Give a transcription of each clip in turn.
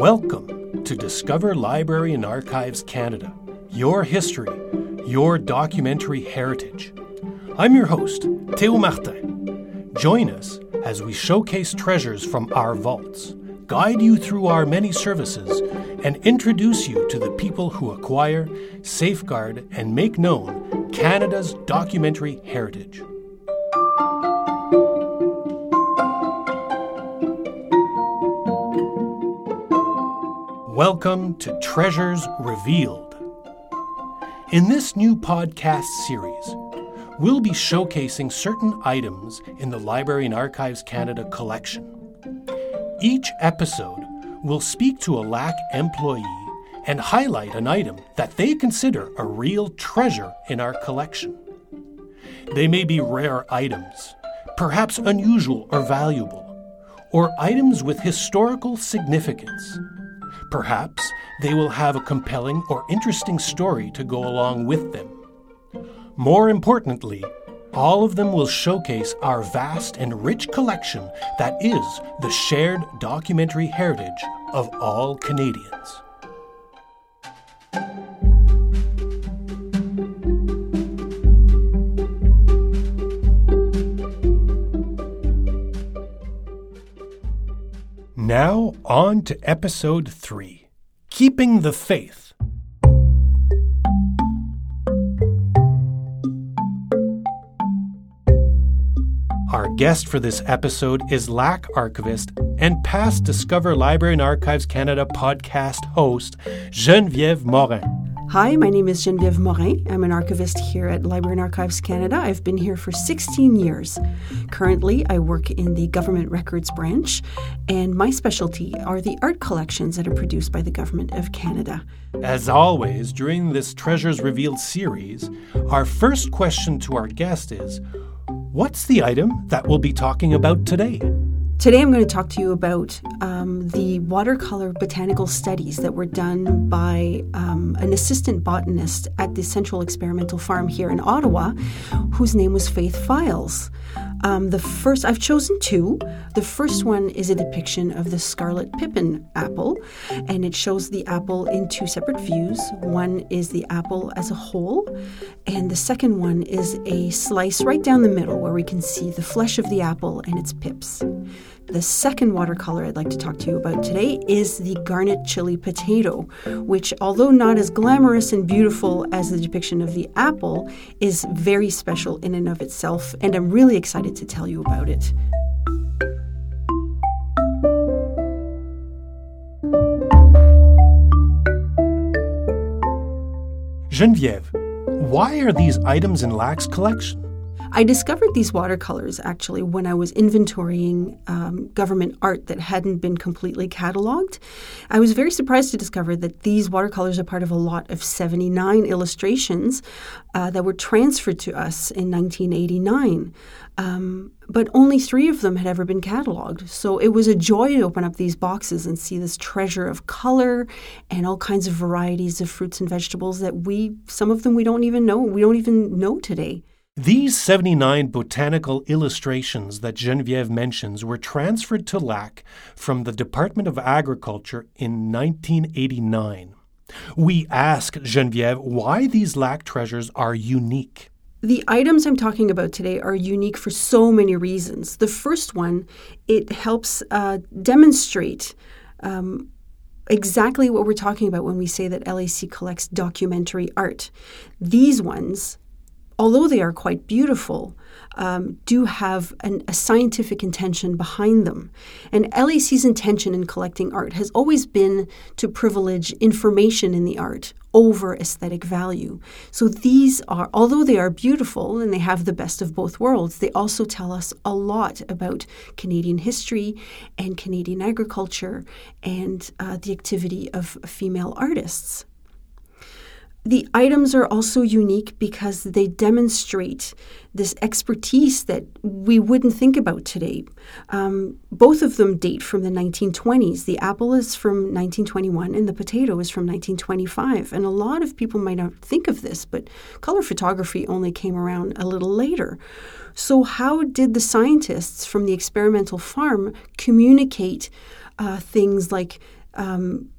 Welcome to Discover Library and Archives Canada, your history, your documentary heritage. I'm your host, Théo Martin. Join us as we showcase treasures from our vaults, guide you through our many services, and introduce you to the people who acquire, safeguard, and make known Canada's documentary heritage. Welcome to Treasures Revealed. In this new podcast series, we'll be showcasing certain items in the Library and Archives Canada collection. Each episode will speak to a LAC employee and highlight an item that they consider a real treasure in our collection. They may be rare items, perhaps unusual or valuable, or items with historical significance Perhaps they will have a compelling or interesting story to go along with them. More importantly, all of them will showcase our vast and rich collection that is the shared documentary heritage of all Canadians. Now, on to episode three Keeping the Faith. Our guest for this episode is LAC archivist and past Discover Library and Archives Canada podcast host, Geneviève Morin. Hi, my name is Geneviève Morin. I'm an archivist here at Library and Archives Canada. I've been here for 16 years. Currently, I work in the Government Records branch, and my specialty are the art collections that are produced by the Government of Canada. As always, during this Treasures Revealed series, our first question to our guest is What's the item that we'll be talking about today? Today, I'm going to talk to you about um, the watercolor botanical studies that were done by um, an assistant botanist at the Central Experimental Farm here in Ottawa, whose name was Faith Fyles. Um, the first, I've chosen two. The first one is a depiction of the scarlet pippin apple, and it shows the apple in two separate views. One is the apple as a whole, and the second one is a slice right down the middle where we can see the flesh of the apple and its pips. The second watercolor I'd like to talk to you about today is the garnet chili potato, which, although not as glamorous and beautiful as the depiction of the apple, is very special in and of itself, and I'm really excited to tell you about it. Geneviève, why are these items in LAC's collection? I discovered these watercolors actually when I was inventorying um, government art that hadn't been completely cataloged. I was very surprised to discover that these watercolors are part of a lot of 79 illustrations uh, that were transferred to us in 1989. Um, but only three of them had ever been cataloged. So it was a joy to open up these boxes and see this treasure of color and all kinds of varieties of fruits and vegetables that we, some of them we don't even know, we don't even know today. These 79 botanical illustrations that Geneviève mentions were transferred to LAC from the Department of Agriculture in 1989. We ask Geneviève why these LAC treasures are unique. The items I'm talking about today are unique for so many reasons. The first one, it helps uh, demonstrate um, exactly what we're talking about when we say that LAC collects documentary art. These ones although they are quite beautiful, um, do have an, a scientific intention behind them. And LAC's intention in collecting art has always been to privilege information in the art over aesthetic value. So these are, although they are beautiful and they have the best of both worlds, they also tell us a lot about Canadian history and Canadian agriculture and uh, the activity of female artists. The items are also unique because they demonstrate this expertise that we wouldn't think about today. Um, both of them date from the 1920s. The apple is from 1921 and the potato is from 1925. And a lot of people might not think of this, but color photography only came around a little later. So, how did the scientists from the experimental farm communicate uh, things like um,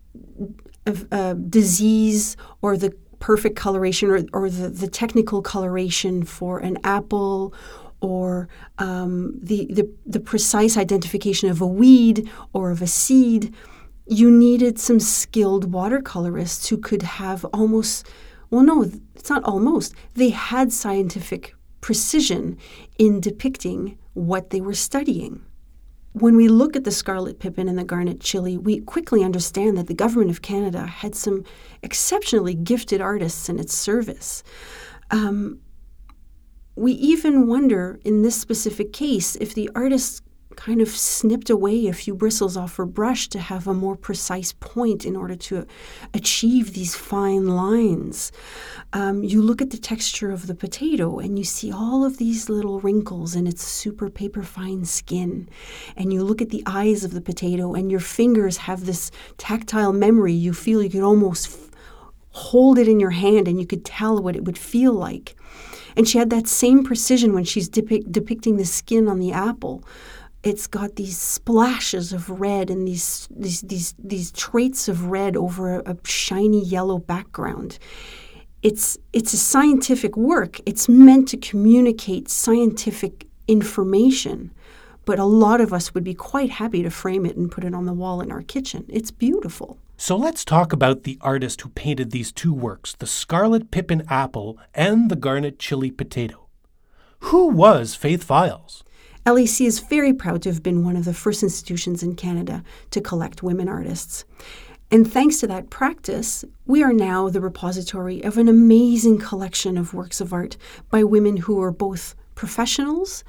a, disease or the perfect coloration or, or the, the technical coloration for an apple or um, the, the, the precise identification of a weed or of a seed, you needed some skilled watercolorists who could have almost, well, no, it's not almost, they had scientific precision in depicting what they were studying. When we look at the scarlet pippin and the garnet chili, we quickly understand that the government of Canada had some exceptionally gifted artists in its service. Um, we even wonder in this specific case if the artists kind of snipped away a few bristles off her brush to have a more precise point in order to achieve these fine lines. Um, you look at the texture of the potato and you see all of these little wrinkles in its super paper fine skin. And you look at the eyes of the potato and your fingers have this tactile memory. You feel you could almost f- hold it in your hand and you could tell what it would feel like. And she had that same precision when she's depic- depicting the skin on the apple it's got these splashes of red and these these these, these traits of red over a, a shiny yellow background. It's it's a scientific work. It's meant to communicate scientific information. But a lot of us would be quite happy to frame it and put it on the wall in our kitchen. It's beautiful. So let's talk about the artist who painted these two works, the Scarlet Pippin Apple and the Garnet Chili Potato. Who was Faith Fyles? LAC is very proud to have been one of the first institutions in Canada to collect women artists. And thanks to that practice, we are now the repository of an amazing collection of works of art by women who are both professionals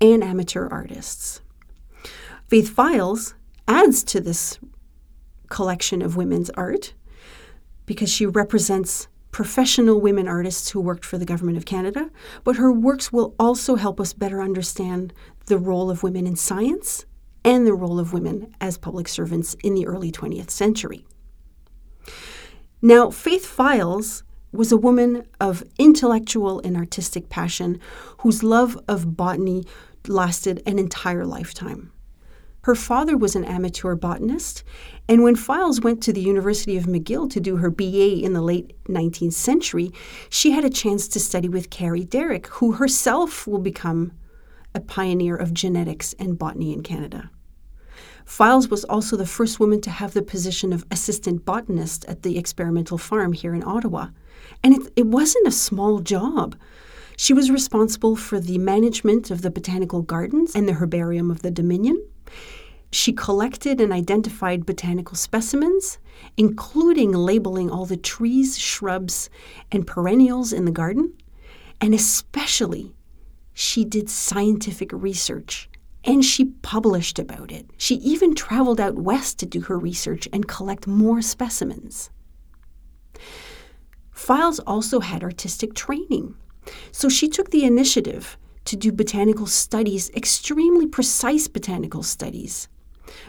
and amateur artists. Faith Fyles adds to this collection of women's art because she represents professional women artists who worked for the Government of Canada, but her works will also help us better understand the role of women in science and the role of women as public servants in the early 20th century. Now, Faith Fyles was a woman of intellectual and artistic passion whose love of botany lasted an entire lifetime. Her father was an amateur botanist, and when Fyles went to the University of McGill to do her BA in the late 19th century, she had a chance to study with Carrie Derick, who herself will become a pioneer of genetics and botany in Canada. Fyles was also the first woman to have the position of assistant botanist at the experimental farm here in Ottawa. And it, it wasn't a small job. She was responsible for the management of the botanical gardens and the herbarium of the Dominion. She collected and identified botanical specimens, including labeling all the trees, shrubs, and perennials in the garden, and especially she did scientific research and she published about it. She even traveled out west to do her research and collect more specimens. Fyles also had artistic training, so she took the initiative to do botanical studies, extremely precise botanical studies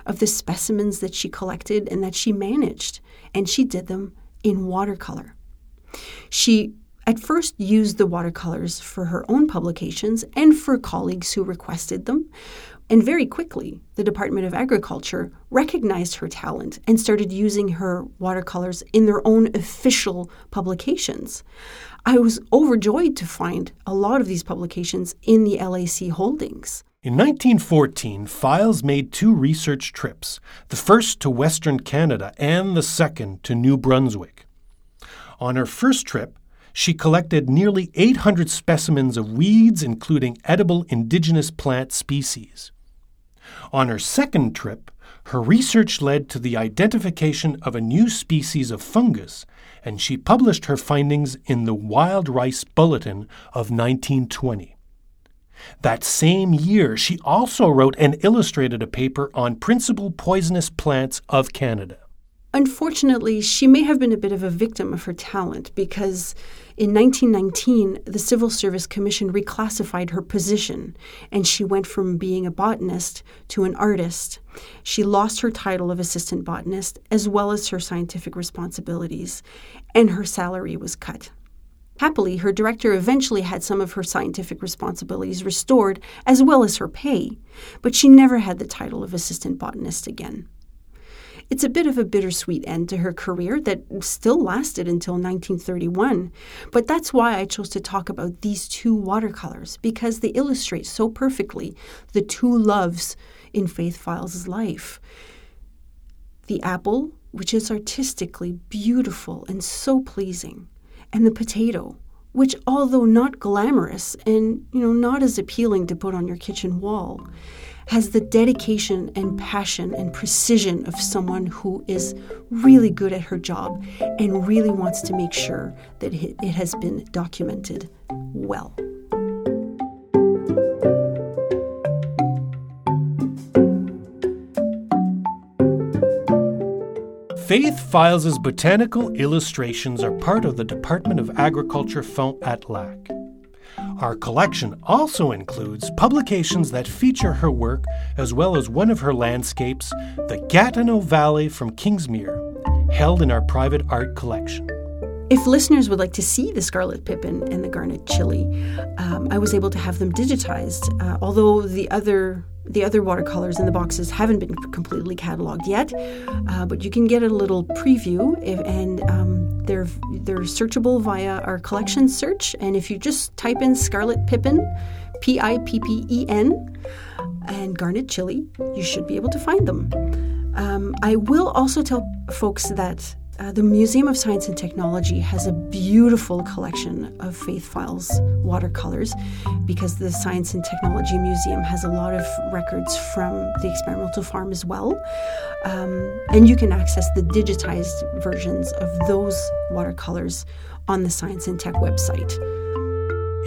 of the specimens that she collected and that she managed, and she did them in watercolor. She at first used the watercolors for her own publications and for colleagues who requested them. And very quickly, the Department of Agriculture recognized her talent and started using her watercolors in their own official publications. I was overjoyed to find a lot of these publications in the LAC holdings. In 1914, Fyles made two research trips, the first to Western Canada and the second to New Brunswick. On her first trip, she collected nearly 800 specimens of weeds, including edible indigenous plant species. On her second trip, her research led to the identification of a new species of fungus, and she published her findings in the Wild Rice Bulletin of 1920. That same year, she also wrote and illustrated a paper on principal poisonous plants of Canada. Unfortunately, she may have been a bit of a victim of her talent because in 1919, the Civil Service Commission reclassified her position and she went from being a botanist to an artist. She lost her title of assistant botanist as well as her scientific responsibilities, and her salary was cut. Happily, her director eventually had some of her scientific responsibilities restored as well as her pay, but she never had the title of assistant botanist again. It's a bit of a bittersweet end to her career that still lasted until 1931. But that's why I chose to talk about these two watercolors, because they illustrate so perfectly the two loves in Faith Fyles' life. The apple, which is artistically beautiful and so pleasing, and the potato, which although not glamorous and you know not as appealing to put on your kitchen wall has the dedication and passion and precision of someone who is really good at her job and really wants to make sure that it has been documented well. Faith Fyles' botanical illustrations are part of the Department of Agriculture Fond at Lac. Our collection also includes publications that feature her work as well as one of her landscapes, the Gatineau Valley from Kingsmere, held in our private art collection. If listeners would like to see the Scarlet Pippin and the Garnet Chili, um, I was able to have them digitized, uh, although the other the other watercolors in the boxes haven't been completely cataloged yet, uh, but you can get a little preview, if, and um, they're they're searchable via our collection search. And if you just type in Scarlet Pippin, P I P P E N, and Garnet Chili, you should be able to find them. Um, I will also tell folks that uh, the Museum of Science and Technology has a beautiful collection of Faith Fyles watercolors because the Science and Technology Museum has a lot of records from the experimental farm as well. Um, and you can access the digitized versions of those watercolors on the Science and Tech website.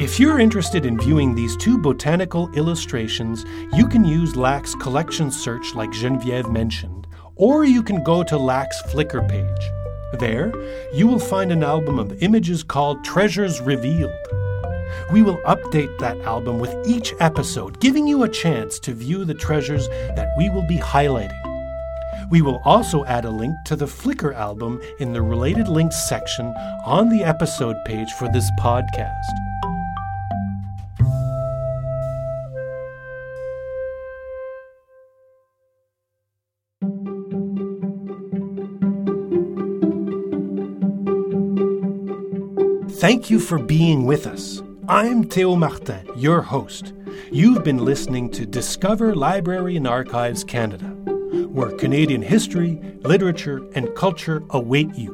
If you're interested in viewing these two botanical illustrations, you can use LAC's collection search like Genevieve mentioned, or you can go to LAC's Flickr page. There, you will find an album of images called Treasures Revealed. We will update that album with each episode, giving you a chance to view the treasures that we will be highlighting. We will also add a link to the Flickr album in the related links section on the episode page for this podcast. Thank you for being with us. I'm Theo Martin, your host. You've been listening to Discover Library and Archives Canada, where Canadian history, literature, and culture await you.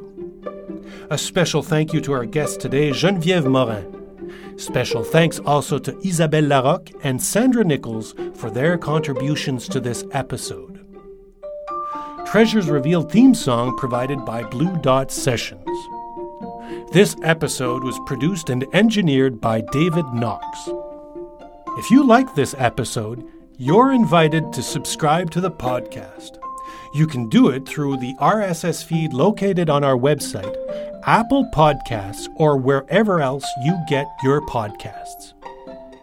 A special thank you to our guest today, Geneviève Morin. Special thanks also to Isabelle Larocque and Sandra Nichols for their contributions to this episode. Treasures Revealed theme song provided by Blue Dot Sessions. This episode was produced and engineered by David Knox. If you like this episode, you're invited to subscribe to the podcast. You can do it through the RSS feed located on our website, Apple Podcasts, or wherever else you get your podcasts.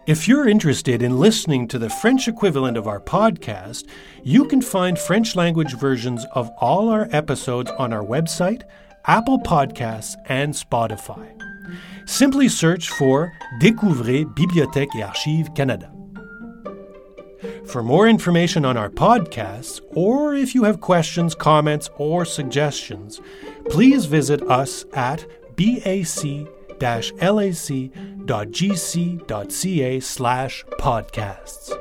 If you're interested in listening to the French equivalent of our podcast, you can find French language versions of all our episodes on our website Apple Podcasts, and Spotify. Simply search for Découvrez Bibliothèque et Archives Canada. For more information on our podcasts, or if you have questions, comments, or suggestions, please visit us at bac-lac.gc.ca slash podcasts.